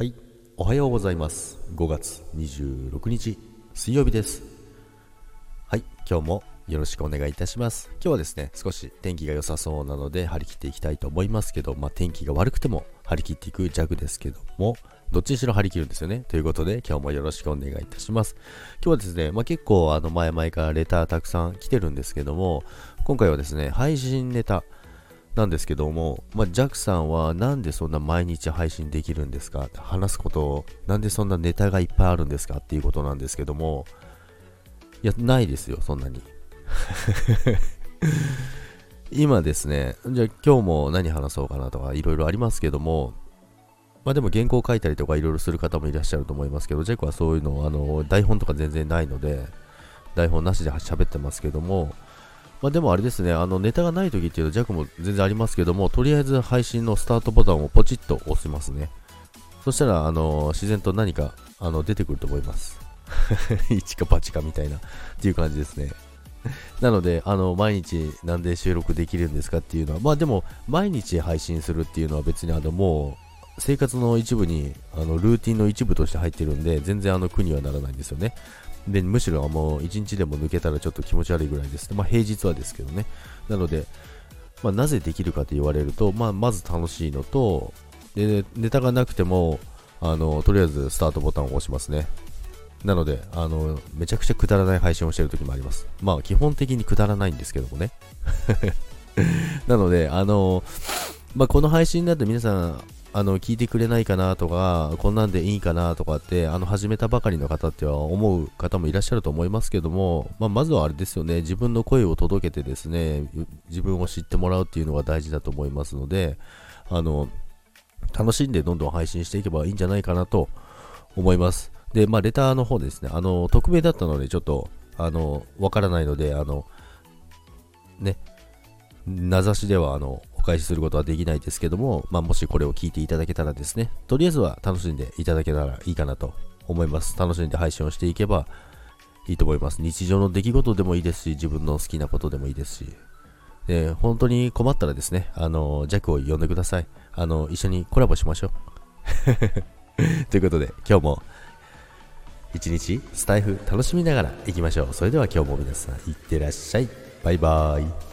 はい、おはようございます。5月26日水曜日です。はい、今日もよろしくお願いいたします。今日はですね、少し天気が良さそうなので張り切っていきたいと思いますけど、まあ天気が悪くても張り切っていく弱ですけども、どっちにしろ張り切るんですよね。ということで今日もよろしくお願いいたします。今日はですね、まあ結構あの前々からレターたくさん来てるんですけども、今回はですね、配信ネタ、なんですけども、まあ、ジャックさんはなんでそんな毎日配信できるんですか？話すことなんでそんなネタがいっぱいあるんですか？っていうことなんですけどもいやないですよそんなに。今ですねじゃあ今日も何話そうかなとかいろいろありますけどもまあでも原稿書いたりとかいろいろする方もいらっしゃると思いますけどジャックはそういうのあの台本とか全然ないので台本なしで喋ってますけどもまあでもあれですね、あのネタがない時っていうの弱も全然ありますけども、とりあえず配信のスタートボタンをポチッと押しますね。そしたら、あの自然と何かあの出てくると思います。一か八かみたいなっていう感じですね。なので、あの毎日なんで収録できるんですかっていうのは、まあでも、毎日配信するっていうのは別にあのもう生活の一部にあのルーティンの一部として入ってるんで、全然あの苦にはならないんですよね。で、むしろもう1日でも抜けたらちょっと気持ち悪いぐらいです。まあ平日はですけどね。なので、まあ、なぜできるかと言われると、まあ、まず楽しいのと、で、ネタがなくても、あの、とりあえずスタートボタンを押しますね。なので、あの、めちゃくちゃくだらない配信をしてる時もあります。まあ、基本的にくだらないんですけどもね。なので、あの、まあ、この配信だと皆さん、あの、聞いてくれないかなとか、こんなんでいいかなとかって、あの、始めたばかりの方っては思う方もいらっしゃると思いますけども、まあ、まずはあれですよね、自分の声を届けてですね、自分を知ってもらうっていうのが大事だと思いますので、あの、楽しんでどんどん配信していけばいいんじゃないかなと思います。で、まあ、レターの方ですね、あの、匿名だったので、ちょっと、あの、わからないので、あの、ね、名指しでは、あの、お返しすることはできないですけども、まあ、もしこれを聞いていただけたらですね、とりあえずは楽しんでいただけたらいいかなと思います。楽しんで配信をしていけばいいと思います。日常の出来事でもいいですし、自分の好きなことでもいいですし、で本当に困ったらですね、あの、ジャックを呼んでください。あの、一緒にコラボしましょう。ということで、今日も一日スタイフ楽しみながら行きましょう。それでは今日も皆さん、いってらっしゃい。バイバーイ。